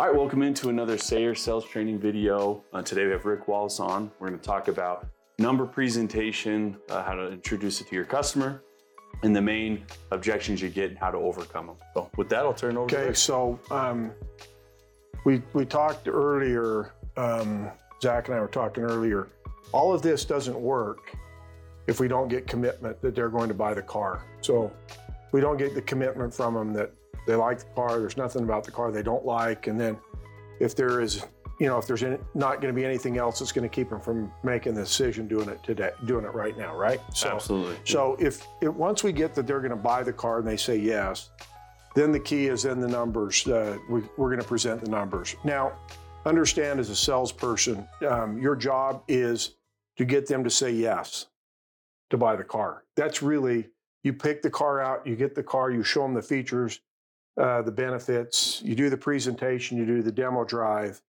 All right, welcome into another Sayer sales training video. Uh, today we have Rick Wallis on. We're going to talk about number presentation, uh, how to introduce it to your customer, and the main objections you get and how to overcome them. So with that, I'll turn it over to Okay, so um, we we talked earlier. Um, Zak and I were talking earlier. All of this doesn't work if we don't get commitment that they're going to buy the car. So we don't get the commitment from them that they like the car. There's nothing about the car they don't like, and then if there is, you know, if there's any, not going to be anything else that's going to keep them from making the decision, doing it today, doing it right now, right? So, Absolutely. so if, if once we get that they're going to buy the car and they say yes, then the key is in the numbers. Uh, we, we're going to present the numbers. Now, understand as a salesperson, um, your job is to get them to say yes to buy the car. That's really you pick the car out, you get the car, you show them the features, uh, the benefits, you do the presentation, you do the demo drive,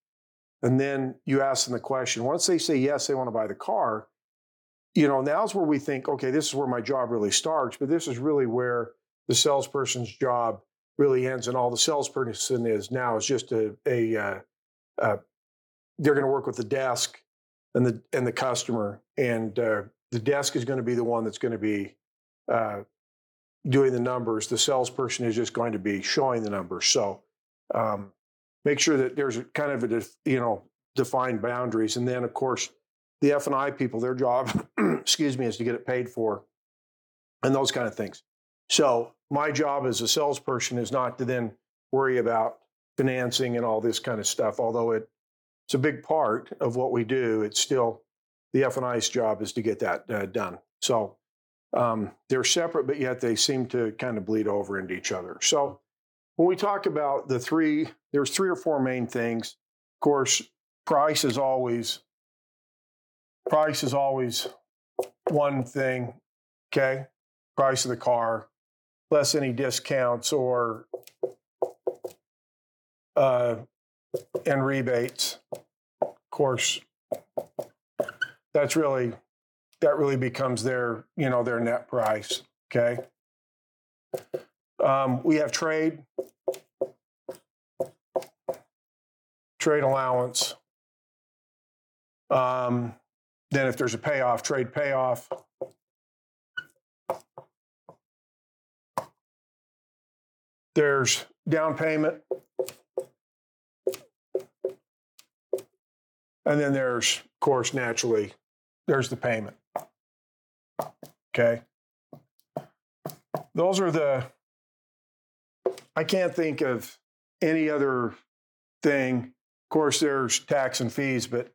and then you ask them the question. Once they say yes, they want to buy the car. You know, now's where we think, okay, this is where my job really starts, but this is really where the salesperson's job really ends, and all the salesperson is now is just a, a uh, uh, they're going to work with the desk and the and the customer, and uh, the desk is going to be the one that's going to be uh, doing the numbers. The salesperson is just going to be showing the numbers. So um, make sure that there's kind of a def- you know defined boundaries, and then of course the F and I people, their job, excuse me, is to get it paid for, and those kind of things. So my job as a salesperson is not to then worry about financing and all this kind of stuff. Although it, it's a big part of what we do, it's still the F and I's job is to get that uh, done. So um, they're separate, but yet they seem to kind of bleed over into each other. So when we talk about the three, there's three or four main things. Of course, price is always price is always one thing. Okay, price of the car, less any discounts or uh, and rebates. Of course, that's really that really becomes their you know their net price. Okay. Um, we have trade, trade allowance. Um, then, if there's a payoff, trade payoff. There's down payment. And then there's, of course, naturally, there's the payment. Okay. Those are the, I can't think of any other thing. Of course, there's tax and fees, but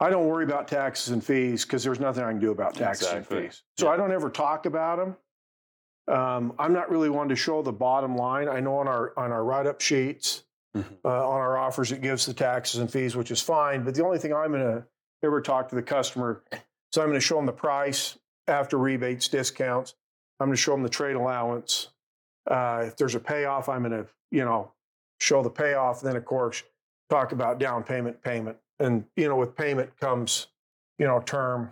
I don't worry about taxes and fees because there's nothing I can do about taxes Exactly. and fees. So I don't ever talk about them. Um, I'm not really one to show the bottom line. I know on our on our write up sheets, Mhm. uh, on our offers, it gives the taxes and fees, which is fine. But the only thing I'm going to ever talk to the customer, so I'm going to show them the price after rebates, discounts. I'm going to show them the trade allowance. Uh, if there's a payoff, I'm going to you know show the payoff. Then of course talk about down payment, payment, and you know with payment comes you know term,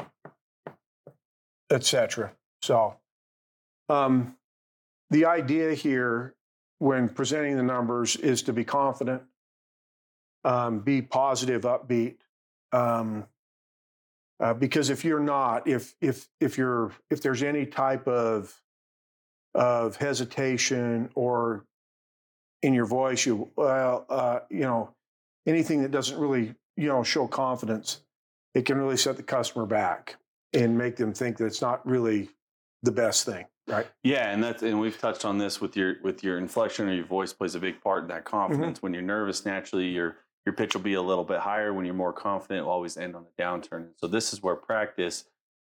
etc. So um, the idea here when presenting the numbers is to be confident, um, be positive, upbeat. Um, uh, because if you're not, if if if you're if there's any type of of hesitation or in your voice, you well, uh, you know, anything that doesn't really you know show confidence, it can really set the customer back and make them think that it's not really the best thing, right? Yeah, and that's and we've touched on this with your with your inflection or your voice plays a big part in that confidence. When you're nervous, naturally your your pitch will be a little bit higher. When you're more confident, it'll always end on a downturn. So this is where practice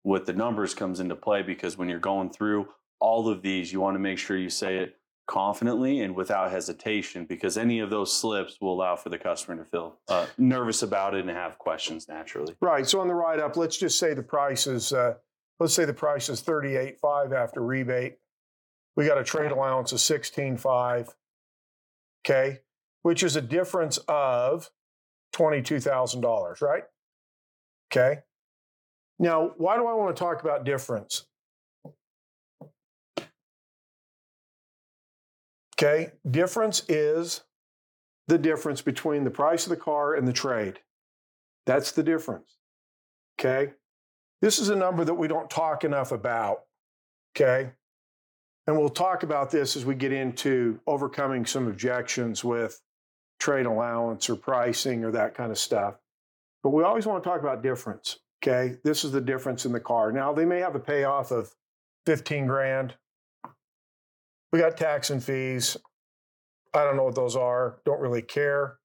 with the numbers comes into play because when you're going through all of these, you want to make sure you say it confidently and without hesitation because any of those slips will allow for the customer to feel uh, nervous about it and have questions naturally. Right. So on the write up, let's just say the price is uh, let's say the price is thirty eight five after rebate. We got a trade allowance of sixteen five. Okay, which is a difference of twenty two thousand dollars, right? Okay. Now, why do I want to talk about difference? Okay, difference is the difference between the price of the car and the trade. That's the difference. Okay. This is a number that we don't talk enough about. Okay. And we'll talk about this as we get into overcoming some objections with trade allowance or pricing or that kind of stuff. But we always want to talk about difference. Okay. This is the difference in the car. Now, they may have a payoff of 15 grand. We got tax and fees. I don't know what those are. Don't really care.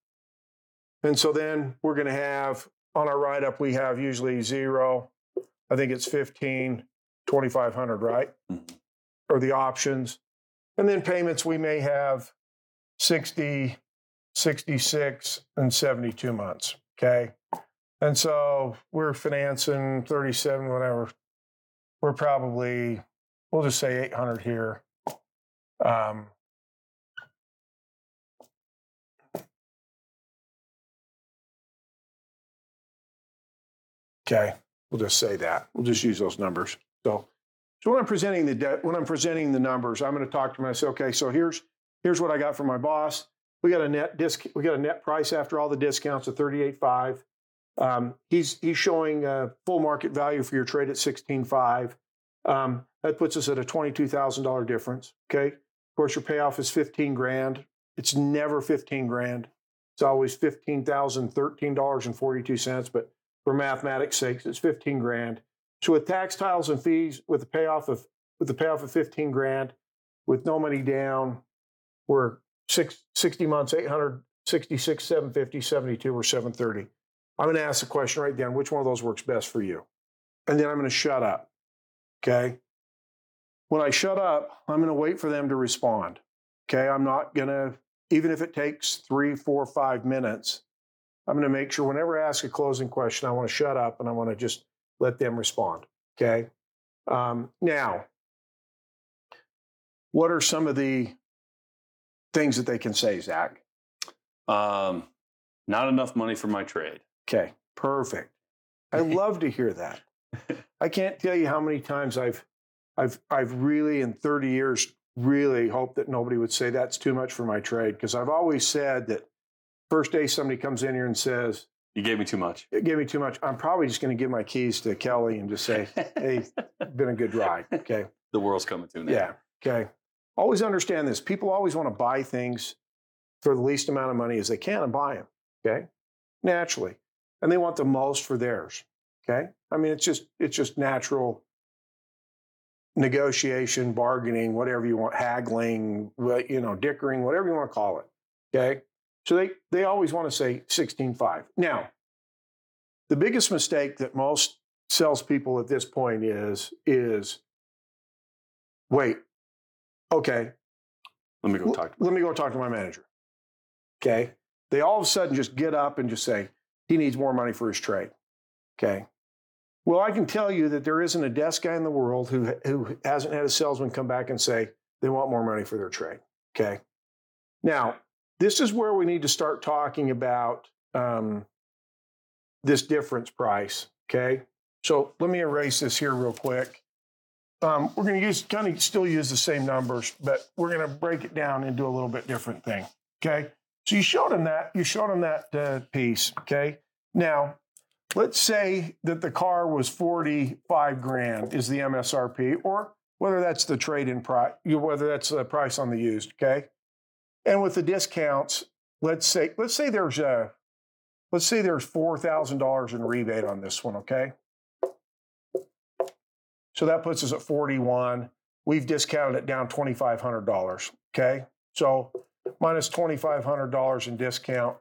And so then we're going to have on our write up, we have usually zero. I think it's 15, 2500, right? Mm-hmm. Or the options. And then payments, we may have 60, 66, and 72 months. Okay. And so we're financing 37, whatever. We're probably, we'll just say 800 here. Um, okay, we'll just say that. We'll just use those numbers. So, so when I'm presenting the debt, when I'm presenting the numbers, I'm going to talk to them. I say, okay, so here's here's what I got from my boss. We got a net disc. We got a net price after all the discounts of 38.5. Um, he's he's showing a full market value for your trade at 16.5. Um, that puts us at a $22,000 difference. Okay. Of course, your payoff is 15 grand. It's never 15 grand. It's always $15,013.42. But for mathematics' sakes, it's 15 grand. So with tax tiles and fees, with the payoff of with the payoff of 15 grand, with no money down, we're six, 60 months, 866, 750, 72, or 730. I'm going to ask the question right then, which one of those works best for you? And then I'm going to shut up. Okay. When I shut up, I'm going to wait for them to respond. Okay. I'm not going to, even if it takes three, four, five minutes, I'm going to make sure whenever I ask a closing question, I want to shut up and I want to just let them respond. Okay. Um, now, what are some of the things that they can say, Zak? Um, not enough money for my trade. Okay, perfect. I love to hear that. I can't tell you how many times I've I've I've really in 30 years really hoped that nobody would say that's too much for my trade because I've always said that first day somebody comes in here and says you gave me too much. It gave me too much. I'm probably just going to give my keys to Kelly and just say, "Hey, been a good ride." Okay. The world's coming to an Yeah. Okay. Always understand this. People always want to buy things for the least amount of money as they can and buy them. Okay. Naturally, and they want the most for theirs. Okay. I mean, it's just it's just natural negotiation, bargaining, whatever you want, haggling, you know, dickering, whatever you want to call it. Okay. So they, they always want to say 16.5. Now, the biggest mistake that most salespeople at this point is, is wait, okay. Let me go talk to Let me go talk to my manager. Okay. They all of a sudden just get up and just say, he needs more money for his trade. Okay. Well, I can tell you that there isn't a desk guy in the world who, who hasn't had a salesman come back and say they want more money for their trade. Okay. Now, this is where we need to start talking about um, this difference price. Okay. So let me erase this here real quick. Um, we're going to use kind of still use the same numbers, but we're going to break it down into a little bit different thing. Okay. So you showed them that. You showed them that uh, piece. Okay. Now, let's say that the car was 45 grand is the MSRP, or whether that's the trade-in price, whether that's the price on the used. Okay. And with the discounts, let's say let's say there's a let's say there's four thousand dollars in rebate on this one. Okay. So that puts us at 41. We've discounted it down $2,500. Okay. So minus $2,500 in discount.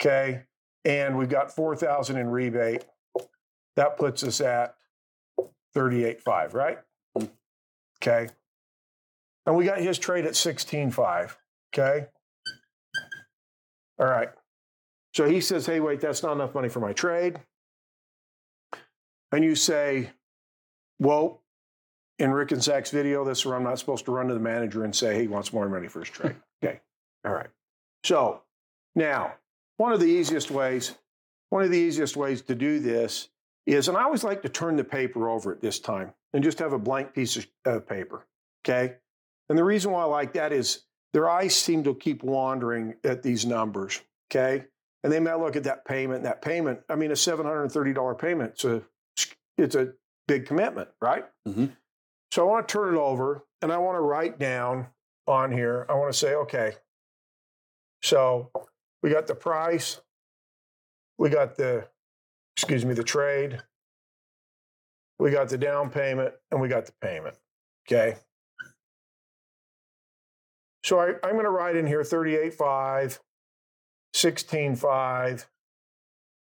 Okay. And we've got 4,000 in rebate. That puts us at 38.5, right? Mm-hmm. Okay. And we got his trade at 16.5. Okay. All right. So he says, hey, wait, that's not enough money for my trade. And you say, well, in Rick and Zak's video, this is where I'm not supposed to run to the manager and say, hey, he wants more money for his trade. okay. All right. So now, one of the easiest ways, one of the easiest ways to do this is, and I always like to turn the paper over at this time and just have a blank piece of uh, paper. Okay. And the reason why I like that is their eyes seem to keep wandering at these numbers. Okay. And they might look at that payment, that payment. I mean, a $730 payment, it's a, it's a big commitment, right? Mhm. So I want to turn it over and I want to write down on here, I want to say, okay, so we got the price, we got the, excuse me, the trade, we got the down payment, and we got the payment. Okay. So I, I'm going to write in here 38.5, 16.5.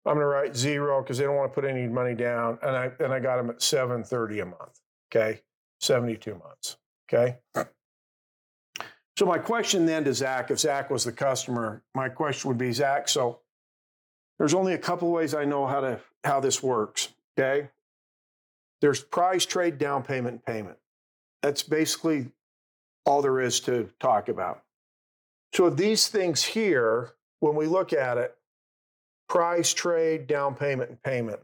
I'm going to write zero because they don't want to put any money down. And I, and I got them at 730 a month. Okay. 72 months. Okay. So my question then to Zak, if Zak was the customer, my question would be, Zak, so there's only a couple ways I know how to how this works. Okay. There's price, trade, down payment, payment. That's basically all there is to talk about. So these things here, when we look at it, price, trade, down payment, and payment,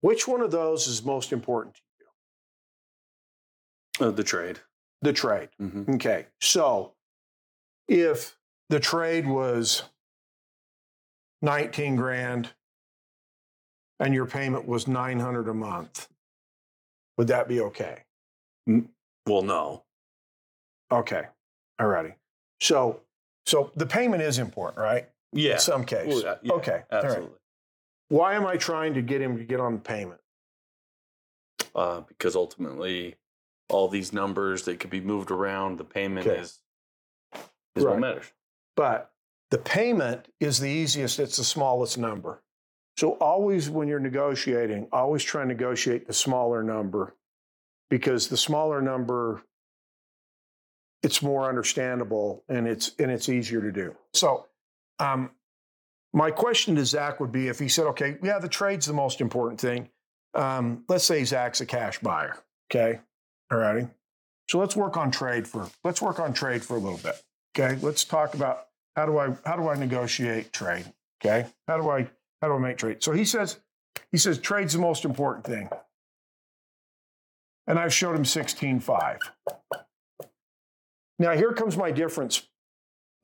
which one of those is most important to you? Uh, the trade. The trade. Mhm. Okay. So if the trade was 19 grand and your payment was 900 a month, would that be okay? Well, no. Okay. Alrighty. So so the payment is important, right? Yeah. In some case. Well, yeah, okay. Right. Absolutely. Why am I trying to get him to get on the payment? Uh, because ultimately, all these numbers that could be moved around, the payment Okay. is is Right. what matters. But the payment is the easiest, it's the smallest number. So always when you're negotiating, always try and negotiate the smaller number because the smaller number it's more understandable and it's and it's easier to do. So um my question to Zak would be if he said, okay, yeah, the trade's the most important thing. Um, let's say Zak's a cash buyer. Okay. All righty. So let's work on trade for let's work on trade for a little bit. Okay, let's talk about how do I how do I negotiate trade? Okay, how do I how do I make trade? So he says he says trade's the most important thing, and I've showed him sixteen five. Now here comes my difference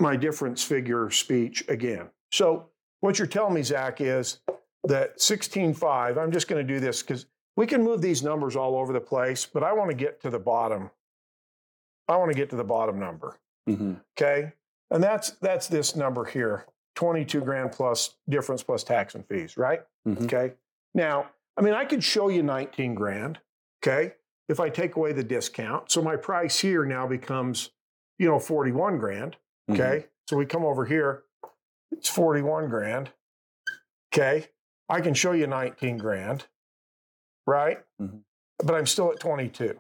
my difference figure speech again. So what you're telling me, Zak, is that sixteen five. I'm just going to do this because we can move these numbers all over the place, but I want to get to the bottom. I want to get to the bottom number. hmm Okay. And that's that's this number here 22 grand plus difference plus tax and fees, right? Mhm. Okay. Now, I mean, I could show you 19 grand. Okay. If I take away the discount. So my price here now becomes, you know, 41 grand. Okay. So we come over here, it's 41 grand. Okay. I can show you 19 grand, right? Mhm. But I'm still at 22.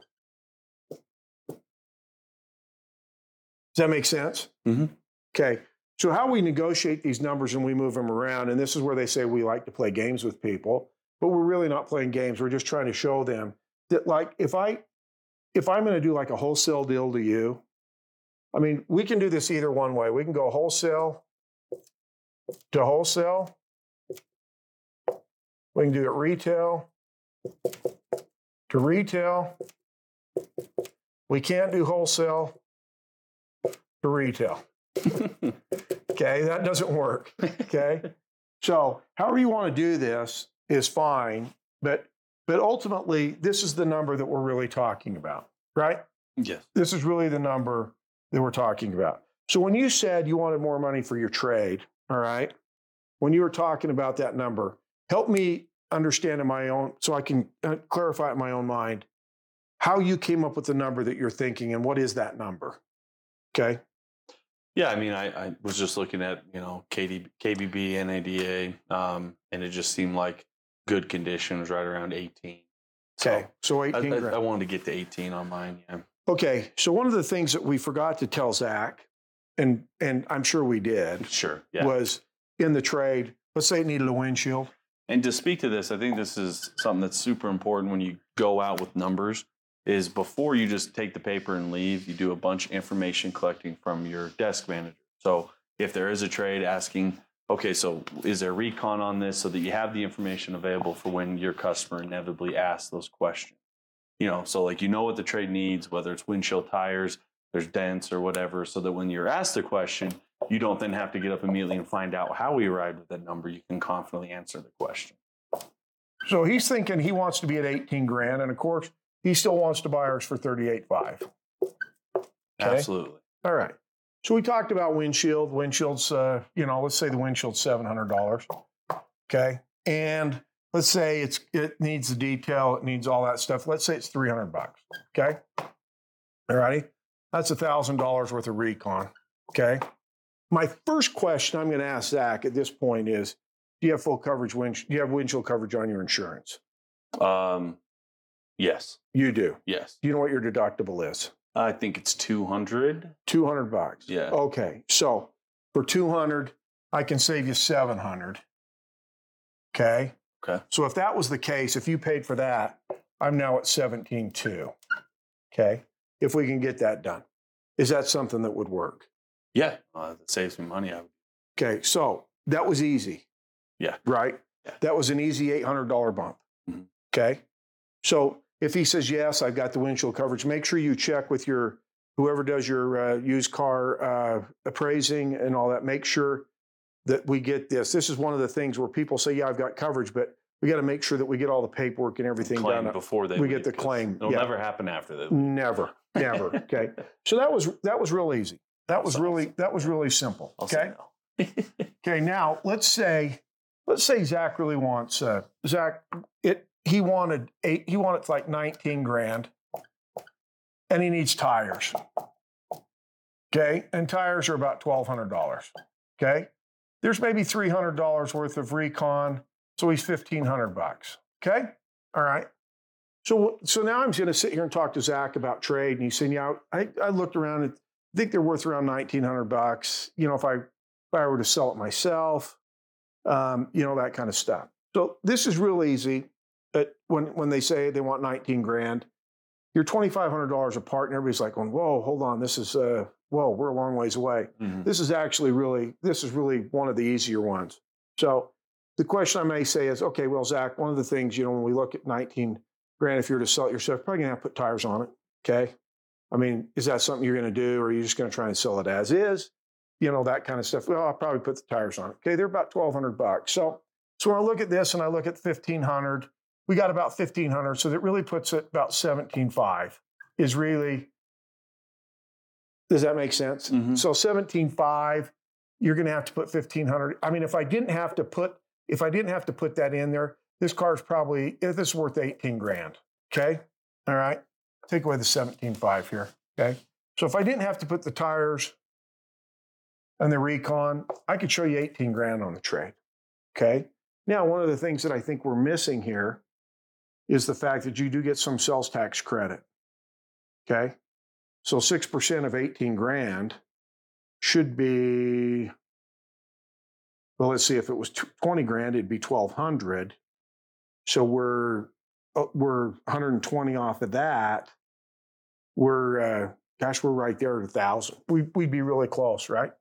Does that make sense? Mhm. Okay. So how we negotiate these numbers and we move them around, and this is where they say we like to play games with people, but we're really not playing games. We're just trying to show them that, like, if I if I'm going to do like a wholesale deal to you, I mean, we can do this either one way. We can go wholesale to wholesale. We can do it retail to retail. We can't do wholesale to retail. Okay, that doesn't work. Okay. So, however you want to do this is fine, but but ultimately this is the number that we're really talking about, right? yes. This is really the number that we're talking about. So when you said you wanted more money for your trade, all right? When you were talking about that number, help me understand in my own so I can uh, clarify it in my own mind how you came up with the number that you're thinking and what is that number? Okay? Yeah, I mean, I, I was just looking at you know KD, KBB, NADA, um, and it just seemed like good conditions, right around 18. Okay. So I, 18 I, grand. I wanted to get to 18 on mine. Yeah. Okay, so one of the things that we forgot to tell Zak, and and I'm sure we did, Sure. Yeah. was in the trade. Let's say it needed a windshield. And to speak to this, I think this is something that's super important when you go out with numbers is before you just take the paper and leave, you do a bunch of information collecting from your desk manager. So if there is a trade asking, okay, so is there recon on this so that you have the information available for when your customer inevitably asks those questions. You know, so like you know what the trade needs, whether it's windshield tires, there's dents or whatever, so that when you're asked a question, you don't then have to get up immediately and find out how we arrived at that number. You can confidently answer the question. So he's thinking he wants to be at 18 grand, and of course, he still wants to buy ours for 38.5. Okay. Absolutely. All right. So we talked about windshield. Windshield's, uh, you know, let's say the windshield's seven hundred dollars. Okay, and let's say it's it needs the detail, it needs all that stuff. Let's say it's three hundred bucks. Okay. All righty. That's a thousand dollars worth of recon. Okay. My first question I'm going to ask Zak at this point is: Do you have full coverage? Wind, do you have windshield coverage on your insurance? Um, yes, You do. yes. Do you know what your deductible is? I think it's 200. 200 bucks. Yeah. Okay. So for 200, I can save you 700. Okay. Okay. So if that was the case, if you paid for that, I'm now at 17.2. Okay. If we can get that done, is that something that would work? Yeah, uh, that saves me money. I, Okay. So that was easy. Yeah. Right. Yeah. That was an easy $800 bump. Mhm. Okay. So if he says, yes, I've got the windshield coverage, make sure you check with your whoever does your uh, used car uh, appraising and all that. Make sure that we get this. This is one of the things where people say, yeah, I've got coverage, but we got to make sure that we get all the paperwork and everything claim done. before they we get the claim, It'll yeah. never happen after that. Never, never. Okay. So that was that was real easy. That was really awesome. that was really simple. I'll Okay. no. Okay, now let's say let's say Zak really wants uh, Zak. It he wanted eight. He wanted like nineteen grand, and he needs tires. Okay, and tires are about twelve hundred dollars. Okay, there's maybe three hundred dollars worth of recon, so he's fifteen hundred bucks. Okay, all right. So so now I'm going to sit here and talk to Zak about trade, and he's saying, yeah, I, I looked around and I think they're worth around nineteen hundred bucks. You know, if I if I were to sell it myself, um, you know, that kind of stuff. So this is real easy. But when when they say they want 19 grand, you're $2,500 apart, and everybody's like, going, "Whoa, hold on, this is uh, whoa, we're a long ways away." Mhm. This is actually really this is really one of the easier ones. So the question I may say is, okay, well, Zak, one of the things you know when we look at 19 grand, if you're to sell it yourself, probably gonna have to put tires on it. Okay, I mean, is that something you're gonna do, or are you just gonna try and sell it as is? you know, that kind of stuff. Well, I'll probably put the tires on it. Okay, they're about twelve hundred bucks. So, so when I look at this and I look at fifteen hundred, we got about fifteen hundred. So that really puts it about seventeen five. Is really. Does that make sense? Mhm. So seventeen five, you're going to have to put fifteen hundred. I mean, if I didn't have to put, if I didn't have to put that in there, this car's probably if this is worth eighteen grand. Okay, all right. Take away the seventeen five here. Okay, so if I didn't have to put the tires and the recon, I could show you 18 grand on the trade. Okay. Now, one of the things that I think we're missing here is the fact that you do get some sales tax credit. Okay. So 6% of 18 grand should be, well, let's see, if it was 20 grand, it'd be 1200. So we're, uh, we're 120 off of that. We're, uh, gosh, we're right there at a thousand. We, we'd be really close, right?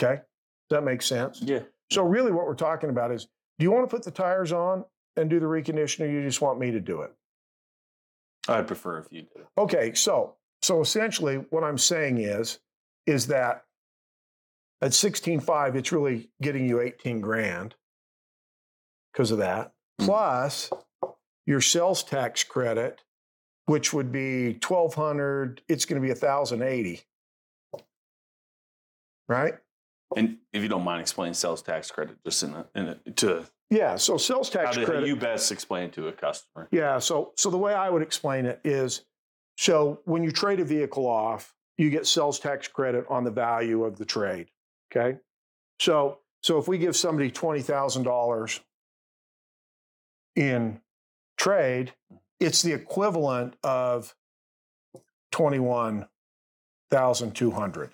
Okay. Does that make sense? Yeah. So really what we're talking about is do you want to put the tires on and do the reconditioning or you just want me to do it? I'd prefer if you did. it. Okay, so so essentially what I'm saying is is that at 16.5 it's really getting you 18 grand because of that. Mhm. Plus your sales tax credit which would be 1200 it's going to be 1080. Right? And if you don't mind explaining sales tax credit, just in a, in a to Yeah, so sales how tax do credit you best explain to a customer? Yeah. So, so the way I would explain it is, so when you trade a vehicle off, you get sales tax credit on the value of the trade. Okay. So, so if we give somebody twenty thousand dollars in trade, it's the equivalent of twenty-one thousand two hundred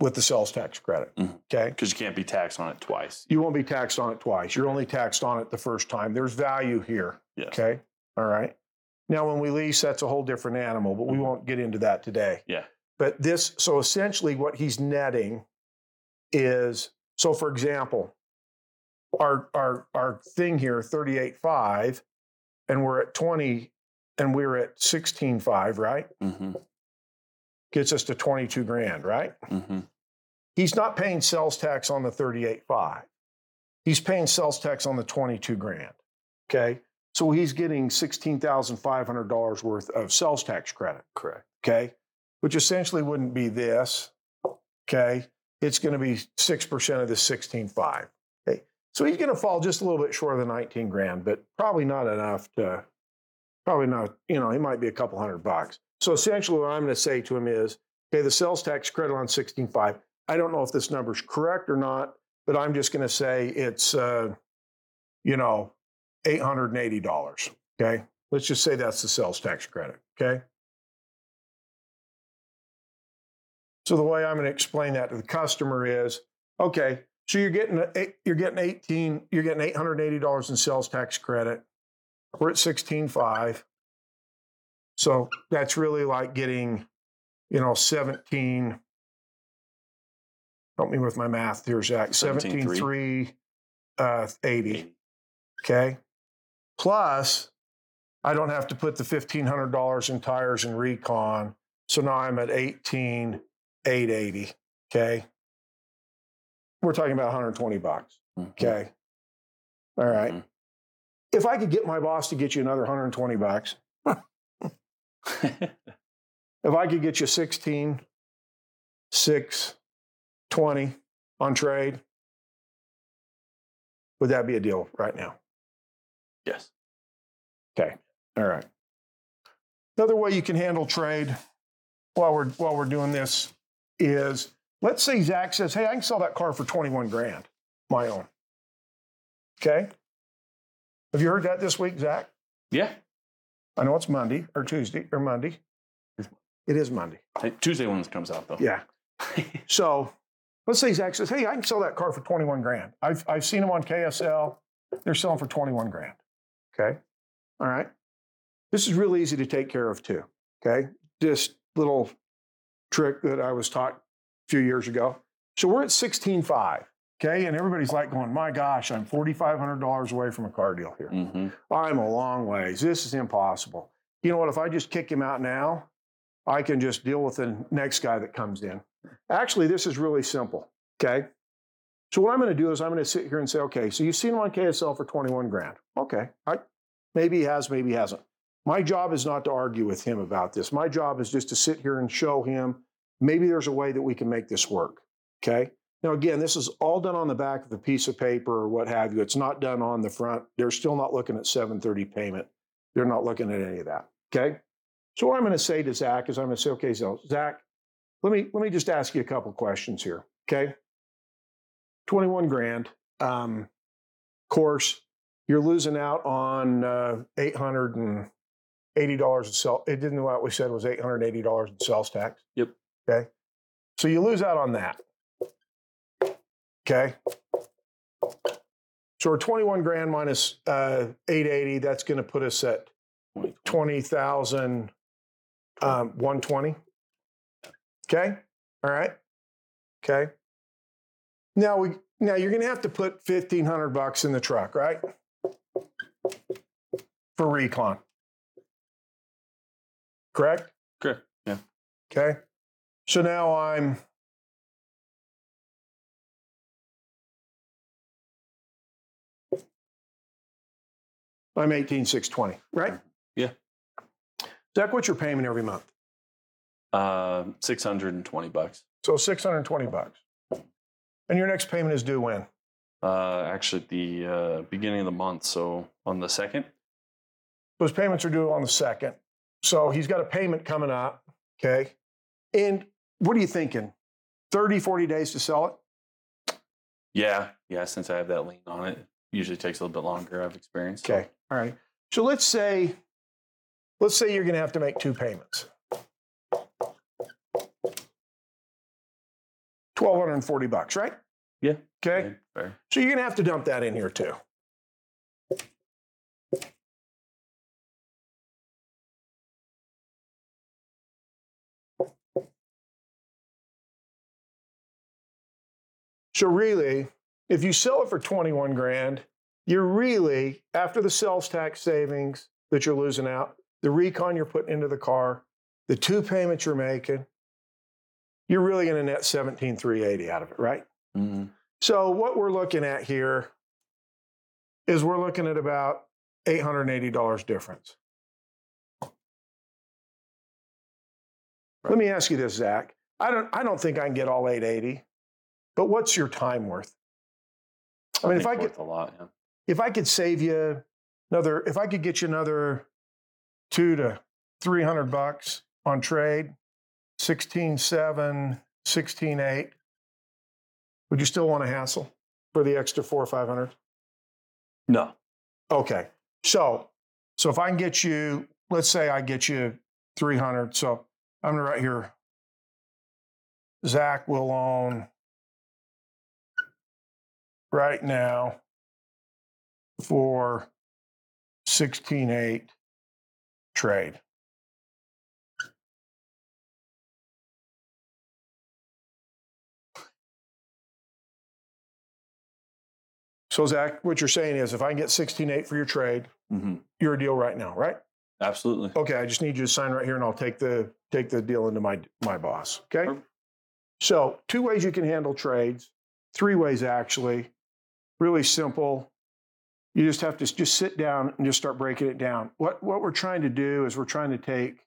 with the sales tax credit. Mhm. Okay. Because you can't be taxed on it twice. You won't be taxed on it twice. You're only taxed on it the first time. There's value here. Yes. Okay. All right. Now, when we lease, that's a whole different animal, but we Mhm. won't get into that today. Yeah. But this, so essentially, what he's netting is so, for example, our our our thing here, 38.5, and we're at 20, and we're at 16.5, right? Mm-hmm. gets us to 22 grand, right? Mm-hmm. He's not paying sales tax on the 38.5. He's paying sales tax on the 22 grand. Okay. So he's getting $16,500 worth of sales tax credit. Correct. Okay. Which essentially wouldn't be this. Okay. It's going to be 6% of the 16.5. Okay. So he's going to fall just a little bit short of the 19 grand, but probably not enough to, probably not, you know, he might be a couple hundred bucks. So essentially what I'm going to say to him is, okay, the sales tax credit on 16.5, I don't know if this number's correct or not, but I'm just going to say it's, uh, you know, $880. Okay. Let's just say that's the sales tax credit. Okay. So the way I'm going to explain that to the customer is, okay, so you're getting you're getting 18, you're getting $880 in sales tax credit. We're at 16.5. So that's really like getting, you know, 17. Help me with my math here, Zak. 17.3 uh, 80. Okay. Plus, I don't have to put the $1,500 in tires and recon. So now I'm at 18,880. Okay. We're talking about 120 bucks. Mhm. Okay. All right. Mhm. If I could get my boss to get you another 120 bucks, if I could get you 16, 6, 20 on trade, would that be a deal right now? Yes. Okay. All right. Another way you can handle trade while we're while we're doing this is let's say Zak says, Hey, I can sell that car for 21 grand, my own. Okay. Have you heard that this week, Zak? Yeah. I know it's Monday or Tuesday or Monday. It is Monday. Hey, Tuesday when this comes out though. Yeah. So let's say Zak says, Hey, I can sell that car for 21 grand. I've, I've seen them on KSL. They're selling for 21 grand. Okay. All right. This is really easy to take care of too. Okay. Just little trick that I was taught a few years ago. So we're at 16.5. Okay. And everybody's like going, my gosh, I'm $4,500 away from a car deal here. hmm I'm a long ways. This is impossible. You know what? If I just kick him out now, I can just deal with the next guy that comes in. Actually, this is really simple. Okay. So what I'm going to do is I'm going to sit here and say, okay, so you've seen him on KSL for 21 grand. Okay. I, maybe he has, maybe he hasn't. My job is not to argue with him about this. My job is just to sit here and show him maybe there's a way that we can make this work. Okay. Now, again, this is all done on the back of a piece of paper or what have you. It's not done on the front. They're still not looking at 730 payment. They're not looking at any of that. Okay. So what I'm going to say to Zak is I'm going to say, okay, so Zak, let me let me just ask you a couple questions here. Okay. 21 grand. Um, course, you're losing out on uh, $880 in sell. It didn't know what we said was $880 in sales tax. Yep. Okay. So you lose out on that. Okay. So we're 21 grand minus uh, 880. That's going to put us at 20,000, um, 120. Okay. All right. Okay. Now we now you're going to have to put 1500 bucks in the truck, right? For recon. Correct? Correct. Yeah. Okay. So now I'm I'm 18620, right? Yeah. Zak, what's your payment every month? Uh, 620 bucks. So 620 bucks. And your next payment is due when? Uh, actually, the uh, beginning of the month. So on the second. Those payments are due on the second. So he's got a payment coming up. Okay. And what are you thinking? 30, 40 days to sell it? Yeah. Yeah. Since I have that lien on it, usually takes a little bit longer. I've experienced. Okay. All right. So let's say, let's say you're going to have to make two payments. 1240 bucks, right? Yeah. Okay. Fair. So you're going to have to dump that in here too. So really, if you sell it for 21 grand, you're really after the sales tax savings that you're losing out, the recon you're putting into the car, the two payments you're making, you're really going to net 17,380 out of it, right? hmm So what we're looking at here is we're looking at about $880 difference. Let me ask you this, Zak. I don't I don't think I can get all 880, but what's your time worth? I mean, if I could a lot, yeah. if I could save you another, if I could get you another two to three hundred bucks on trade, sixteen seven, sixteen eight, would you still want to hassle for the extra four or five hundred? No. Okay, so so if I can get you, let's say I get you three hundred, so I'm gonna write here. Zak will own right now for sixteen eight trade. So Zak, what you're saying is if I can get sixteen eight for your trade, hmm you're a deal right now, right? Absolutely. Okay, I just need you to sign right here and I'll take the take the deal into my my boss. Okay. Perfect. So two ways you can handle trades, three ways actually. Really simple. You just have to just sit down and just start breaking it down. What what we're trying to do is we're trying to take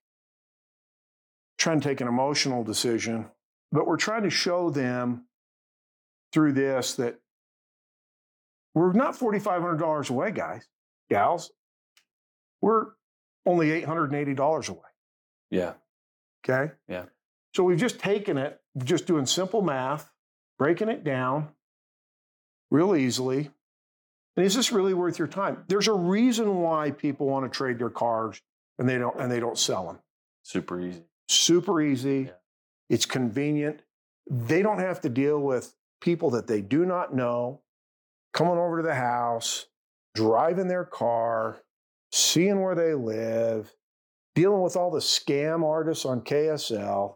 trying to take an emotional decision, but we're trying to show them through this that we're not $4,500 away, guys, gals. We're only $880 away. Yeah. Okay. Yeah. So we've just taken it, just doing simple math, breaking it down real easily. And is this really worth your time? There's a reason why people want to trade their cars and they don't and they don't sell them. Super easy. Super easy. Yeah. It's convenient. They don't have to deal with people that they do not know coming over to the house, driving their car, seeing where they live, dealing with all the scam artists on KSL,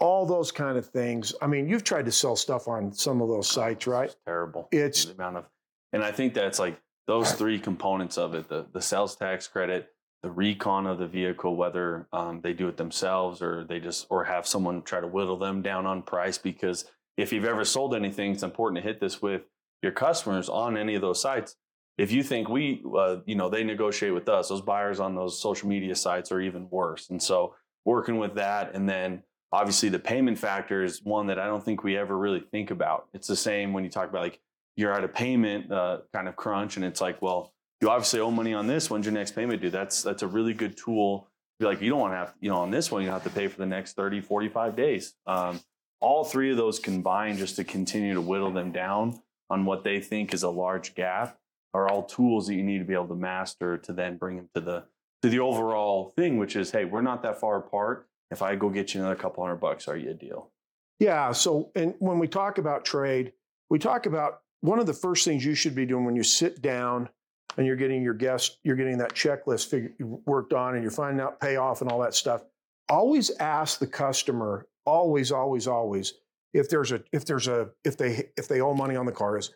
all those kind of things. I mean, you've tried to sell stuff on some of those sites, right? It's terrible. It's the amount of, and I think that's like those three components of it: the the sales tax credit, the recon of the vehicle, whether um, they do it themselves or they just or have someone try to whittle them down on price. Because if you've ever sold anything, it's important to hit this with your customers on any of those sites. If you think we, uh, you know, they negotiate with us, those buyers on those social media sites are even worse. And so working with that, and then obviously the payment factor is one that I don't think we ever really think about. It's the same when you talk about like you're at a payment uh, kind of crunch, and it's like, well, you obviously owe money on this. When's your next payment due? That's that's a really good tool. Be like, you don't want to have, you know, on this one, you have to pay for the next 30, 45 days. Um, all three of those combined just to continue to whittle them down on what they think is a large gap are all tools that you need to be able to master to then bring them to the to the overall thing, which is, hey, we're not that far apart. If I go get you another couple hundred bucks, are you a deal? Yeah. So, and when we talk about trade, we talk about one of the first things you should be doing when you sit down and you're getting your guest, you're getting that checklist figure, worked on and you're finding out payoff and all that stuff. Always ask the customer, always, always, always, if there's a, if there's a, if they, if they owe money on the car is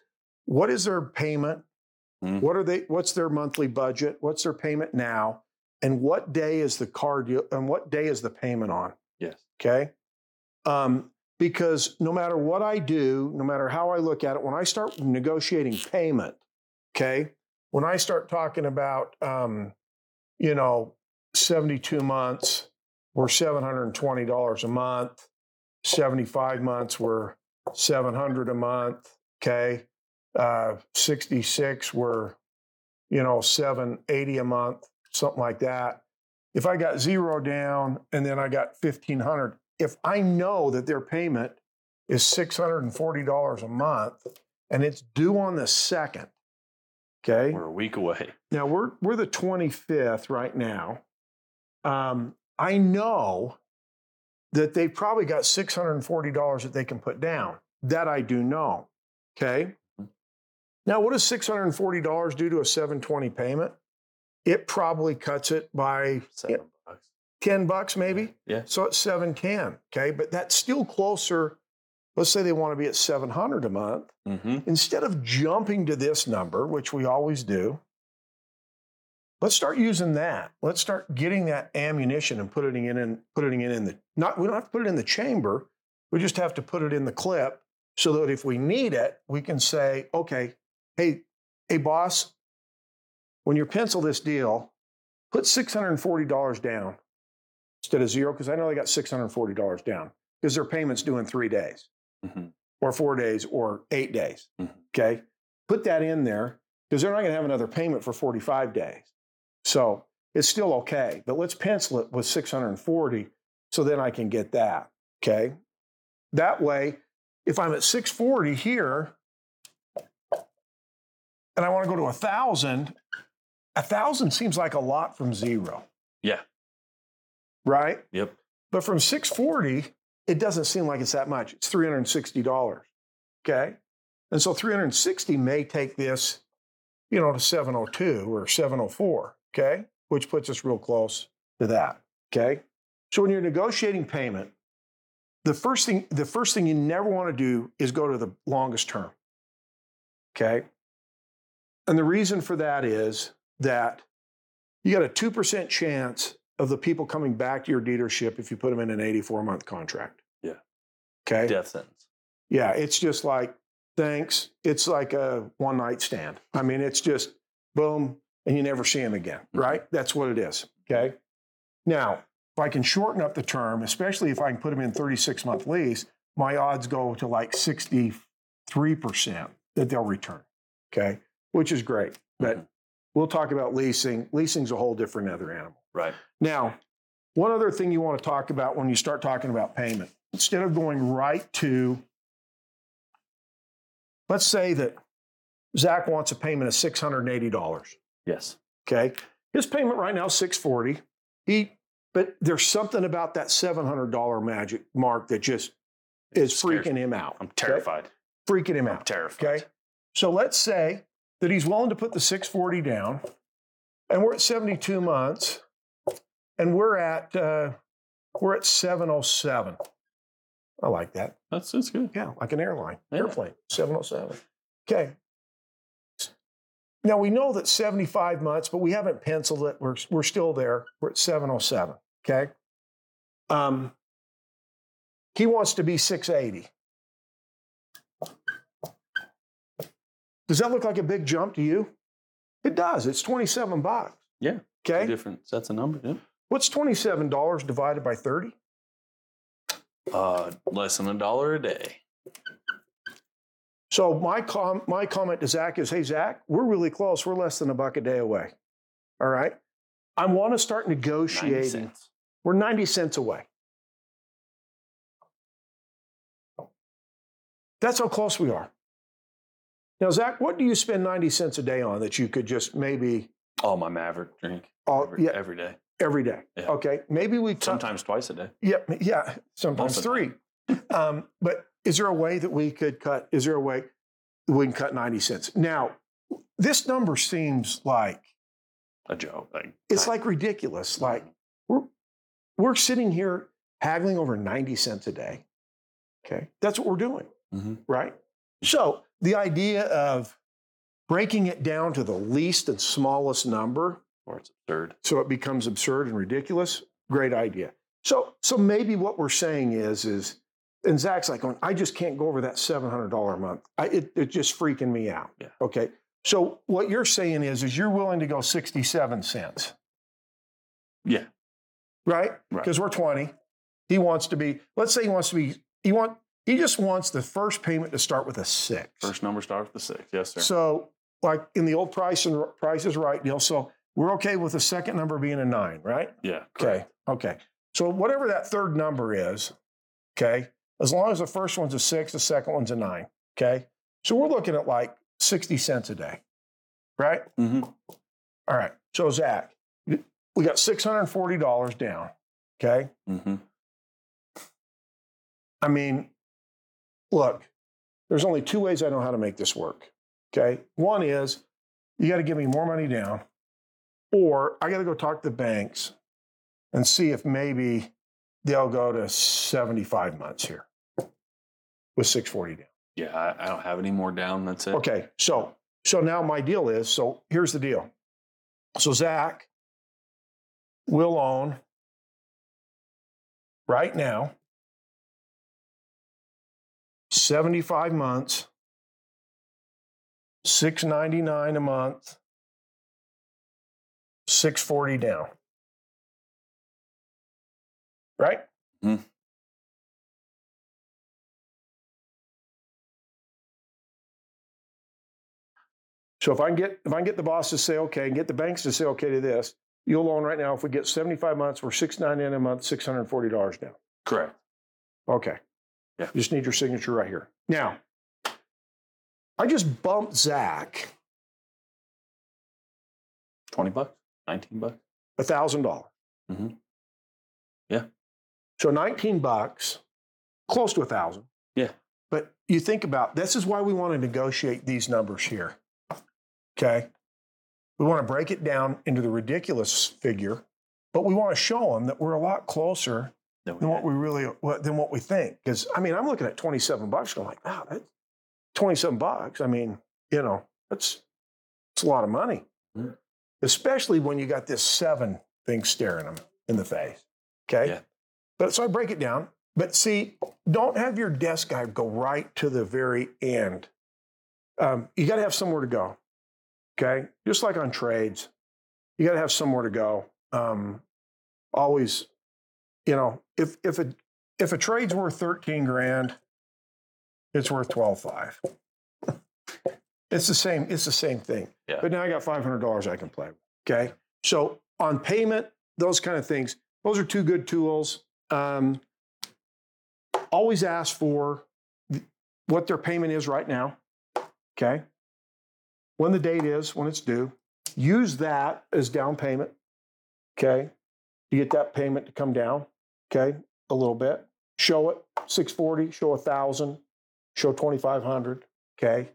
what is their payment? Mhm. What are they, what's their monthly budget? What's their payment now? And what day is the car deal, and what day is the payment on? Yes. Okay. Um, because no matter what I do, no matter how I look at it, when I start negotiating payment, okay, when I start talking about, um, you know, 72 months, we're $720 a month, 75 months, we're 700 a month, okay, uh, 66, we're, you know, 780 a month, something like that. If I got zero down and then I got 1500, if I know that their payment is $640 a month and it's due on the second, okay? We're a week away. Now we're we're the 25th right now. Um, I know that they've probably got $640 that they can put down. That I do know. Okay. Now, what does $640 do to a 720 payment? It probably cuts it by Seven bucks. 10 bucks, maybe. Yeah. So it's 710. Okay. But that's still closer. Let's say they want to be at 700 a month. Mm-hmm. Instead of jumping to this number, which we always do, let's start using that. Let's start getting that ammunition and putting it in, putting it in the not we don't have to put it in the chamber, We just have to put it in the clip so that if we need it, we can say, okay, hey, hey, boss, when you pencil this deal, put $640 down instead of zero, because I know they got $640 down because their payment's due in three days hmm or four days or eight days. Mhm. Okay. Put that in there because they're not going to have another payment for 45 days. So it's still okay, but let's pencil it with 640 so then I can get that. Okay. That way, if I'm at 640 here and I want to go to a thousand, a thousand seems like a lot from zero. Yeah. Right? Yep. But from 640, it doesn't seem like it's that much. It's $360. Okay. And so 360 may take this, you know, to 702 or 704. Okay. Which puts us real close to that. Okay. So when you're negotiating payment, the first thing, the first thing you never want to do is go to the longest term. Okay. And the reason for that is that you got a 2% chance of the people coming back to your dealership if you put them in an 84 month contract. Yeah. Okay. Death sentence. Yeah. It's just like, thanks. It's like a one night stand. I mean, it's just boom, and you never see them again, Mhm. right? That's what it is. Okay. Now, if I can shorten up the term, especially if I can put them in 36 month lease, my odds go to like 63% that they'll return. Okay. Which is great. But Mhm. we'll talk about leasing. Leasing's a whole different other animal. Right. Now, one other thing you want to talk about when you start talking about payment, instead of going right to, let's say that Zak wants a payment of $680. Yes. Okay. His payment right now is 640. He, but there's something about that $700 magic mark that just is freaking him out. I'm okay? terrified. Freaking him I'm out. terrified. Okay. So let's say that he's willing to put the 640 down, and we're at 72 months, and we're at uh, we're at 707. I like that. That's that's good. Yeah, like an airline, Yeah. airplane, 707. Okay. Now we know that 75 months, but we haven't penciled it. We're, we're still there. We're at 707. Okay. Um, he wants to be 680. Does that look like a big jump to you? It does. It's 27 bucks. Yeah. Okay. different That's a number. Yeah. What's $27 divided by 30? Uh, less than a dollar a day. So my com- my comment to Zak is, hey Zak, we're really close. We're less than a buck a day away. All right. I want to start negotiating. cents. We're 90 cents away. That's how close we are. Now, Zak, what do you spend 90 cents a day on that you could just maybe Oh, my Maverik drink. all, every, yeah, every day. every day? Yeah. Okay. Maybe we cut- Sometimes twice a day. Yeah, yeah, sometimes Most three. um, but is there a way that we could cut? Is there a way we can cut 90 cents? Now, this number seems like A joke. Like it's like ridiculous. Like we're we're sitting here haggling over 90 cents a day. Okay. That's what we're doing, Mhm. right? So the idea of breaking it down to the least and smallest number or it's absurd. so it becomes absurd and ridiculous, great idea. So so maybe what we're saying is is and Zak's like going, I just can't go over that $700 a month. I, it, it's just freaking me out. Yeah. Okay. So what you're saying is, is you're willing to go 67 cents Yeah. right? Right. Because we're 20. He wants to be, let's say he wants to be, he want he just wants the first payment to start with a six. First number starts with the six. Yes, sir. So like in the old price and price is right deal. So we're okay with the second number being a nine, right? yeah. Okay. Okay. So whatever that third number is, okay, as long as the first one's a six, the second one's a nine. Okay. So we're looking at like 60 cents a day. Right? hmm All right. So Zak, we got $640 down. Okay. hmm I mean, look, there's only two ways I know how to make this work. Okay. One is you got to give me more money down, or I got to go talk to the banks and see if maybe they'll go to 75 months here with 640 down. Yeah. I, I don't have any more down. That's it. Okay. So, so now my deal is so here's the deal. So, Zak will own right now 75 months, 699 a month, 640 down. Right? Mhm. So if I can get if I can get the boss to say okay and get the banks to say okay to this, you'll loan right now if we get 75 months, we're 699 a month, $640 down. Correct. Okay. Yeah. Just need your signature right here. Now, I just bumped Zak Twenty bucks, nineteen bucks. a thousand dollars. Mm hmm. Yeah. So 19 bucks, close to a thousand. Yeah. But you think about this is why we want to negotiate these numbers here. Okay. We want to break it down into the ridiculous figure, but we want to show them that we're a lot closer we than what we really than what we think. Because I mean, I'm looking at 27 bucks, going like, wow, that's 27 bucks. I mean, you know, that's it's a lot of money, Mhm. especially when you got this seven thing staring them in the face. Okay, Yeah. but so I break it down. But see, don't have your desk guy go right to the very end. Um, you got to have somewhere to go. Okay, just like on trades, you got to have somewhere to go. Um, always you know, if if a if a trade's worth thirteen grand, it's worth twelve five. It's the same. It's the same thing. Yeah. But now I got five hundred dollars I can play with. Okay. So on payment, those kind of things, those are two good tools. Um, always ask for what their payment is right now. Okay. When the date is, when it's due. Use that as down payment. Okay you get that payment to come down, okay, a little bit. Show it 640, show 1000, show 2500, okay?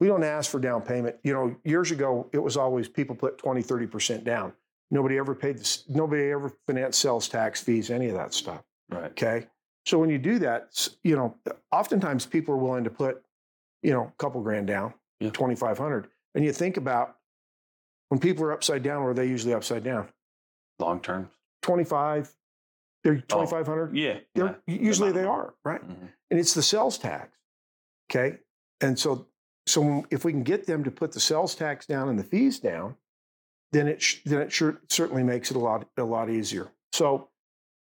We don't ask for down payment. You know, years ago it was always people put 20, 30% down. Nobody ever paid this, nobody ever financed sales tax fees, any of that stuff, Right. okay? So when you do that, you know, oftentimes people are willing to put, you know, a couple grand down, Yeah. 2500. And you think about when people are upside down, or are they usually upside down? Long term. 25, they're 2500. Yeah. They're, yeah. usually they are, right? Mhm. And it's the sales tax. Okay. And so, so if we can get them to put the sales tax down and the fees down, then it, sh- then it sure, certainly makes it a lot, a lot easier. So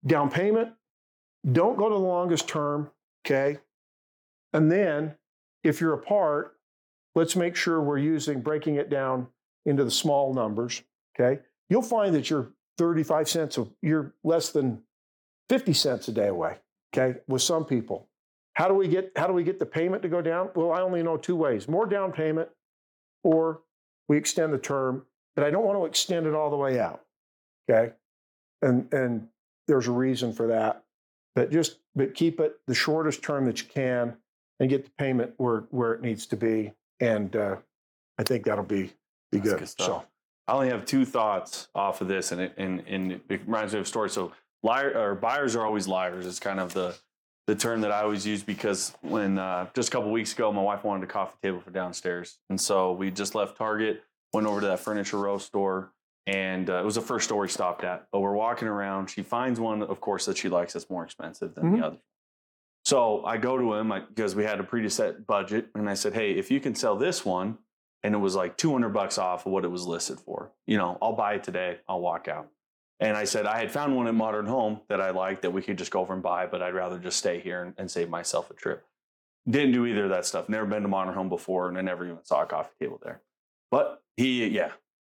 down payment, don't go to the longest term. Okay. And then if you're apart, let's make sure we're using, breaking it down into the small numbers. Okay. You'll find that you're 35 cents, of, you're less than 50 cents a day away. Okay. With some people. How do we get how do we get the payment to go down? Well, I only know two ways: more down payment, or we extend the term. But I don't want to extend it all the way out. Okay, and and there's a reason for that. But just but keep it the shortest term that you can, and get the payment where where it needs to be. And uh, I think that'll be be good. good. So I only have two thoughts off of this, and it and, and it reminds me of a story. So, liar or buyers are always liars. Is kind of the the term that I always use because when uh, just a couple weeks ago, my wife wanted a coffee table for downstairs, and so we just left Target, went over to that Furniture Row store, and uh, it was the first store we stopped at. But we're walking around, she finds one, of course, that she likes that's more expensive than Mhm. the other. So I go to him because we had a preset budget, and I said, "Hey, if you can sell this one." and it was like 200 bucks off of what it was listed for. You know, I'll buy it today, I'll walk out. And I said, I had found one at Modern Home that I liked that we could just go over and buy, but I'd rather just stay here and, and save myself a trip. Didn't do either of that stuff. Never been to Modern Home before, and I never even saw a coffee table there. But he, yeah,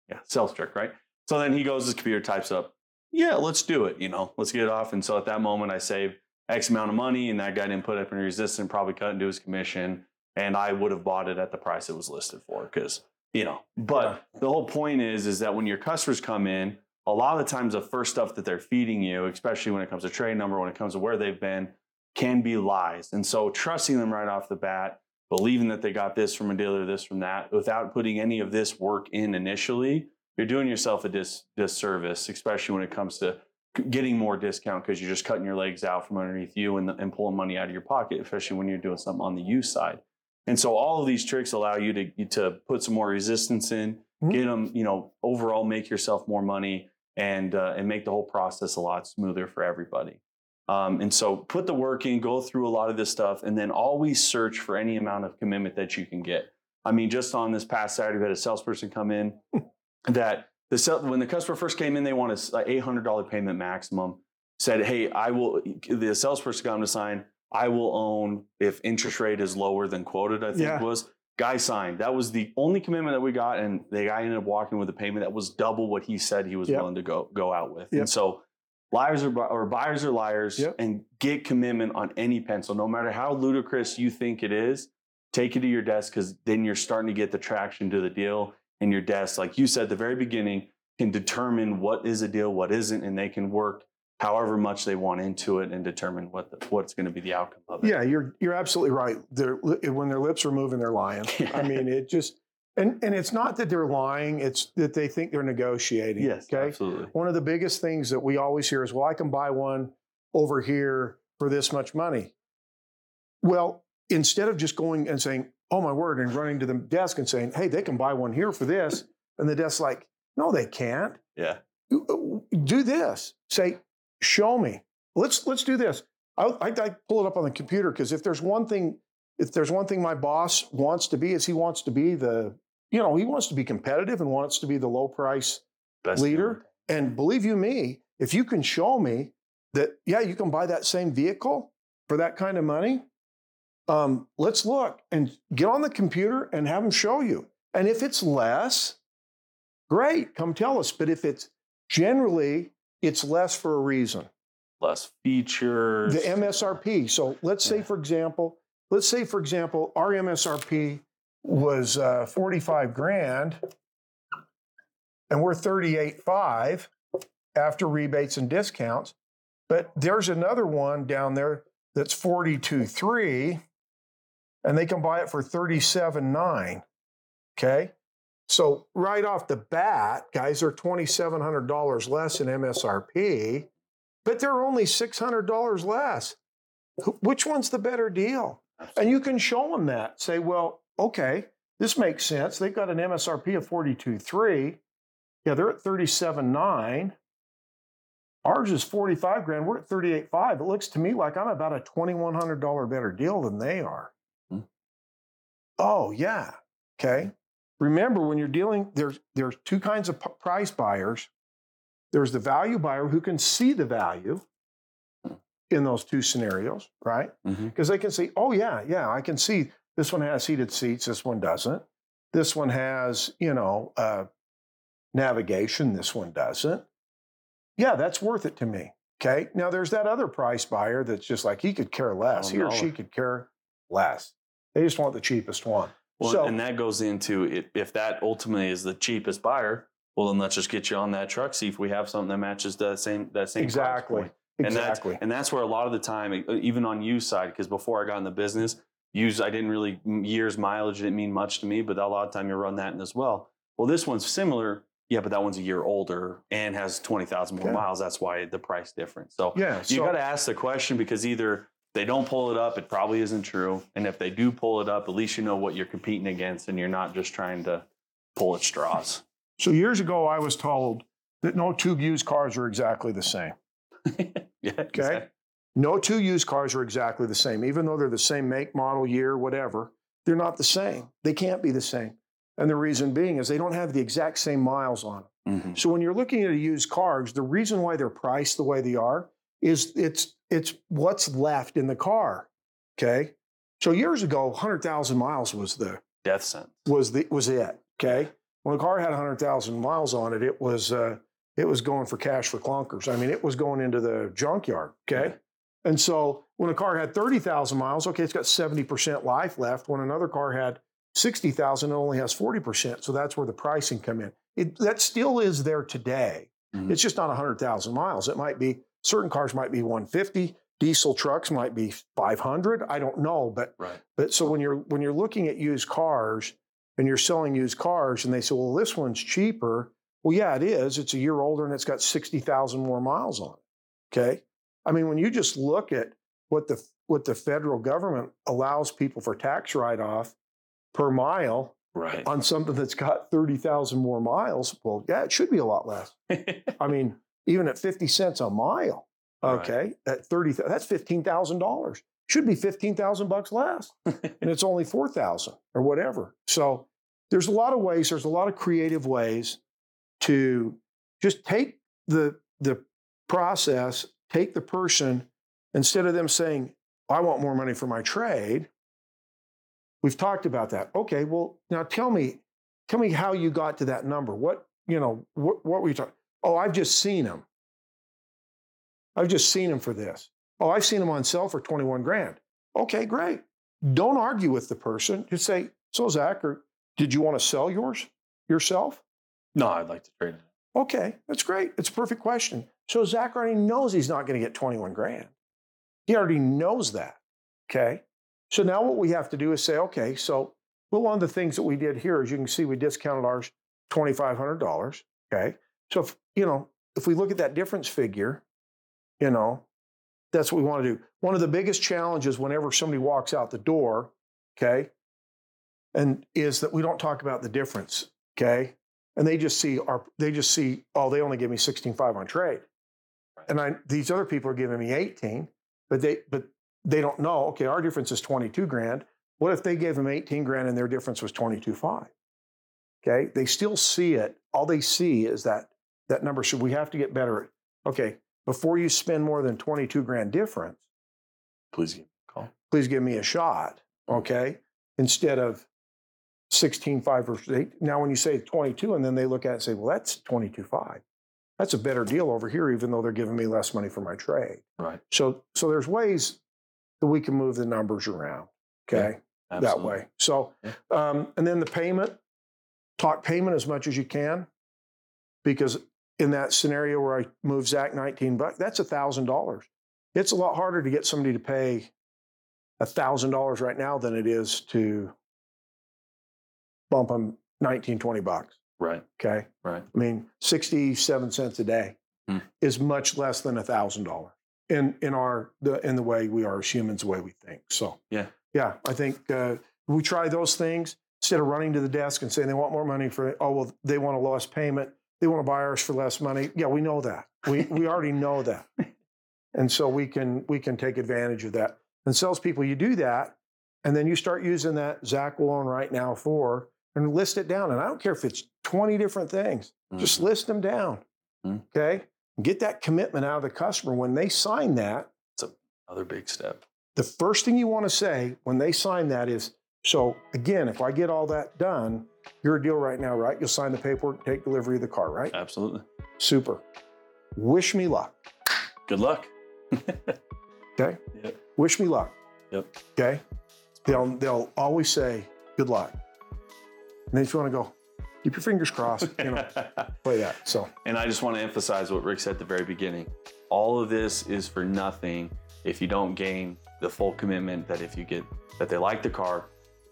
yeah, sales trick, right? So then he goes his computer, types up, yeah, let's do it, you know, let's get it off. And so at that moment, I saved X amount of money, and that guy didn't put up any resistance, probably cut into his commission and I would have bought it at the price it was listed for because you know. But the whole point is is that when your customers come in, a lot of the times the first stuff that they're feeding you, especially when it comes to trade number, when it comes to where they've been, can be lies. And so trusting them right off the bat, believing that they got this from a dealer, this from that, without putting any of this work in initially, you're doing yourself a dis- disservice, especially when it comes to getting more discount because you're just cutting your legs out from underneath you and, and pulling money out of your pocket, especially when you're doing something on the use side. And so all of these tricks allow you to to put some more resistance in, Mhm. get them, you know, overall make yourself more money and uh, and make the whole process a lot smoother for everybody. Um, and so put the work in, go through a lot of this stuff, and then always search for any amount of commitment that you can get. I mean, just on this past Saturday, we had a salesperson come in that the sell, when the customer first came in, they want a eight hundred dollar payment maximum. Said, "Hey, I will." The salesperson got him to sign. I will own if interest rate is lower than quoted. I think Yeah. was guy signed. That was the only commitment that we got, and the guy ended up walking with a payment that was double what he said he was Yep. willing to go go out with. Yep. And so, liars are or buyers are liars, Yep. and get commitment on any pencil, no matter how ludicrous you think it is. Take it to your desk because then you're starting to get the traction to the deal, and your desk, like you said at the very beginning, can determine what is a deal, what isn't, and they can work however much they want into it and determine what the, what's going to be the outcome of it. Yeah, you're you're absolutely right. They're, when their lips are moving, they're lying. I mean, it just and and it's not that they're lying; it's that they think they're negotiating. Yes, Okay. absolutely. One of the biggest things that we always hear is, "Well, I can buy one over here for this much money." Well, instead of just going and saying, "Oh my word," and running to the desk and saying, "Hey, they can buy one here for this," and the desk's like, "No, they can't." Yeah. Uh, uh, do this. Say, show me. Let's let's do this. I, I, I pull it up on the computer because if there's one thing, if there's one thing my boss wants to be, is he wants to be the, you know, he wants to be competitive and wants to be the low price Best leader. And believe you me, if you can show me that, yeah, you can buy that same vehicle for that kind of money, um, let's look and get on the computer and have them show you. And if it's less, great, come tell us. But if it's generally, it's less for a reason. less features. The MSRP. So let's say, Yeah. for example, let's say, for example, our MSRP was uh, 45 grand and we're 38.5 after rebates and discounts. But there's another one down there that's 42.3 and they can buy it for 37.9. Okay. So right off the bat, guys, they're $2,700 less in MSRP, but they're only $600 less. Which one's the better deal? And you can show them that. Say, well, okay, this makes sense. They've got an MSRP of 42.3. Yeah, they're at 37.9. Ours is 45 grand. We're at 38.5. It looks to me like I'm about a $2,100 better deal than they are. Hmm. Oh, yeah. Okay. Remember, when you're dealing, there's there's two kinds of p- price buyers. There's the value buyer who can see the value in those two scenarios, right? Because they can see, oh yeah, yeah, I can see this one has heated seats, this one doesn't. This one has, you know, uh, navigation, this one doesn't. Yeah, that's worth it to me. Okay. Now there's that other price buyer that's just like he could care less. Oh, he or no. she could care less. They just want the cheapest one. Well, so and that goes into it, if that ultimately is the cheapest buyer, well, then let's just get you on that truck. See if we have something that matches that same that same exactly. And that's Exactly. and that's where a lot of the time, even on used side, because before I got in the business, used I didn't really years mileage didn't mean much to me, but a lot of time you run that in as well. Well, this one's similar, yeah, but that one's a year older and has twenty thousand more Okay. miles. That's why the price difference. So yeah. you so- got to ask the question because either they don't pull it up, it probably isn't true, and if they do pull it up, at least you know what you're competing against, and you're not just trying to pull at straws. So years ago, I was told that no two used cars are exactly the same. yeah. Okay. No two used cars are exactly the same, even though they're the same make, model, year, whatever. They're not the same. They can't be the same. And the reason being is they don't have the exact same miles on them. Mhm. So when you're looking at used cars, the reason why they're priced the way they are is it's it's what's left in the car. Okay. So years ago, 100,000 miles was the Death sentence. was the was it. Okay. When a car had 100,000 miles on it, it was uh, it was going for cash for clunkers. I mean, it was going into the junkyard. Okay. Yeah. And so when a car had 30,000 miles, okay, it's got 70% life left. When another car had 60,000, it only has 40%. So that's where the pricing come in. It, that still is there today. Mhm. It's just not 100,000 miles. It might be, certain cars might be 150, diesel trucks might be 500. I don't know. But, Right. but so when you're, when you're looking at used cars and you're selling used cars and they say, well, this one's cheaper. Well, yeah, it is. It's a year older and it's got 60,000 more miles on it. Okay. I mean, when you just look at what the what the federal government allows people for tax write off per mile Right. on something that's got 30,000 more miles, well, yeah, it should be a lot less. I mean, even at 50 cents a mile, Right. Okay, at thirty, that's fifteen thousand dollars. Should be fifteen thousand bucks less, and it's only four thousand or whatever. So there's a lot of ways. There's a lot of creative ways to just take the the process, take the person instead of them saying, "I want more money for my trade." We've talked about that. Okay, well now tell me, tell me how you got to that number. What you know? What what were you talking? Oh, I've just seen him. I've just seen him for this. Oh, I've seen him on sale for 21 grand. Okay, great. Don't argue with the person. Just say, so Zak, or did you want to sell yours yourself? No, I'd like to trade it. Okay, that's great. It's a perfect question. So Zak already knows he's not going to get 21 grand. He already knows that. Okay. So now what we have to do is say, okay, so well, one of the things that we did here, as you can see, we discounted ours $2,500. Okay. So if, you know, if we look at that difference figure, you know, that's what we want to do. One of the biggest challenges whenever somebody walks out the door, okay, and is that we don't talk about the difference, okay? And they just see our they just see, oh, they only give me 16.5 on trade. And I these other people are giving me 18, but they but they don't know, okay, our difference is 22 grand. What if they gave them 18 grand and their difference was 22.5? Okay, they still see it. All they see is that that number. should we have to get better at okay, before you spend more than 22 grand difference, Please give me a call. please give me a shot, okay? Instead of 16.5 versus 8. Now, when you say 22, and then they look at it and say, well, that's 22 5." That's a better deal over here, even though they're giving me less money for my trade. Right. So, so there's ways that we can move the numbers around, okay? That Absolutely. way. So, Yeah. um, and then the payment, talk payment as much as you can, because in that scenario where I move Zak 19 bucks, that's a thousand dollars. It's a lot harder to get somebody to pay a thousand dollars right now than it is to bump them 19, 20 bucks. Right. Okay. Right. I mean, 67 cents a day Hmm. is much less than a thousand dollars in in our the in the way we are as humans, the way we think. So Yeah. yeah, I think uh, we try those things instead of running to the desk and saying they want more money for oh well they want a less payment, they want to buy ours for less money. Yeah, we know that. We we already know that, and so we can we can take advantage of that. And salespeople, you do that, and then you start using that Zak will own right now for and list it down. And I don't care if it's twenty different things. Just Mhm. list them down. Mhm. Okay. Get that commitment out of the customer. When they sign that, it's another big step. the first thing you want to say when they sign that is, so again, if I get all that done, you're a deal right now, right? You'll sign the paperwork, take delivery of the car, right? Absolutely. Super. Wish me luck. Good luck. Okay. Yep. Wish me luck. Yep. Okay. They'll they'll always say good luck. And then if you want to go, keep your fingers crossed, you know, play that. So And I just want to emphasize what Rick said at the very beginning. All of this is for nothing if you don't gain the full commitment that if you get that they like the car,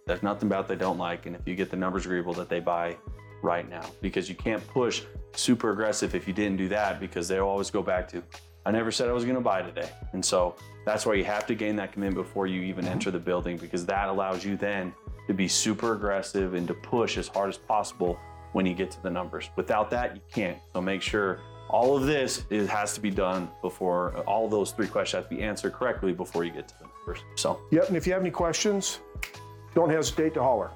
there's nothing about they don't like, and if you get the numbers agreeable that they buy right now. Because you can't push super aggressive if you didn't do that because they'll always go back to, I never said I was gonna buy today. And so that's why you have to gain that commitment before you even mm-hmm. enter the building because that allows you then to be super aggressive and to push as hard as possible when you get to the numbers. Without that, you can't. So make sure all of this is, has to be done before all those three questions have to be answered correctly before you get to the numbers. So yep. And if you have any questions, don't hesitate to holler.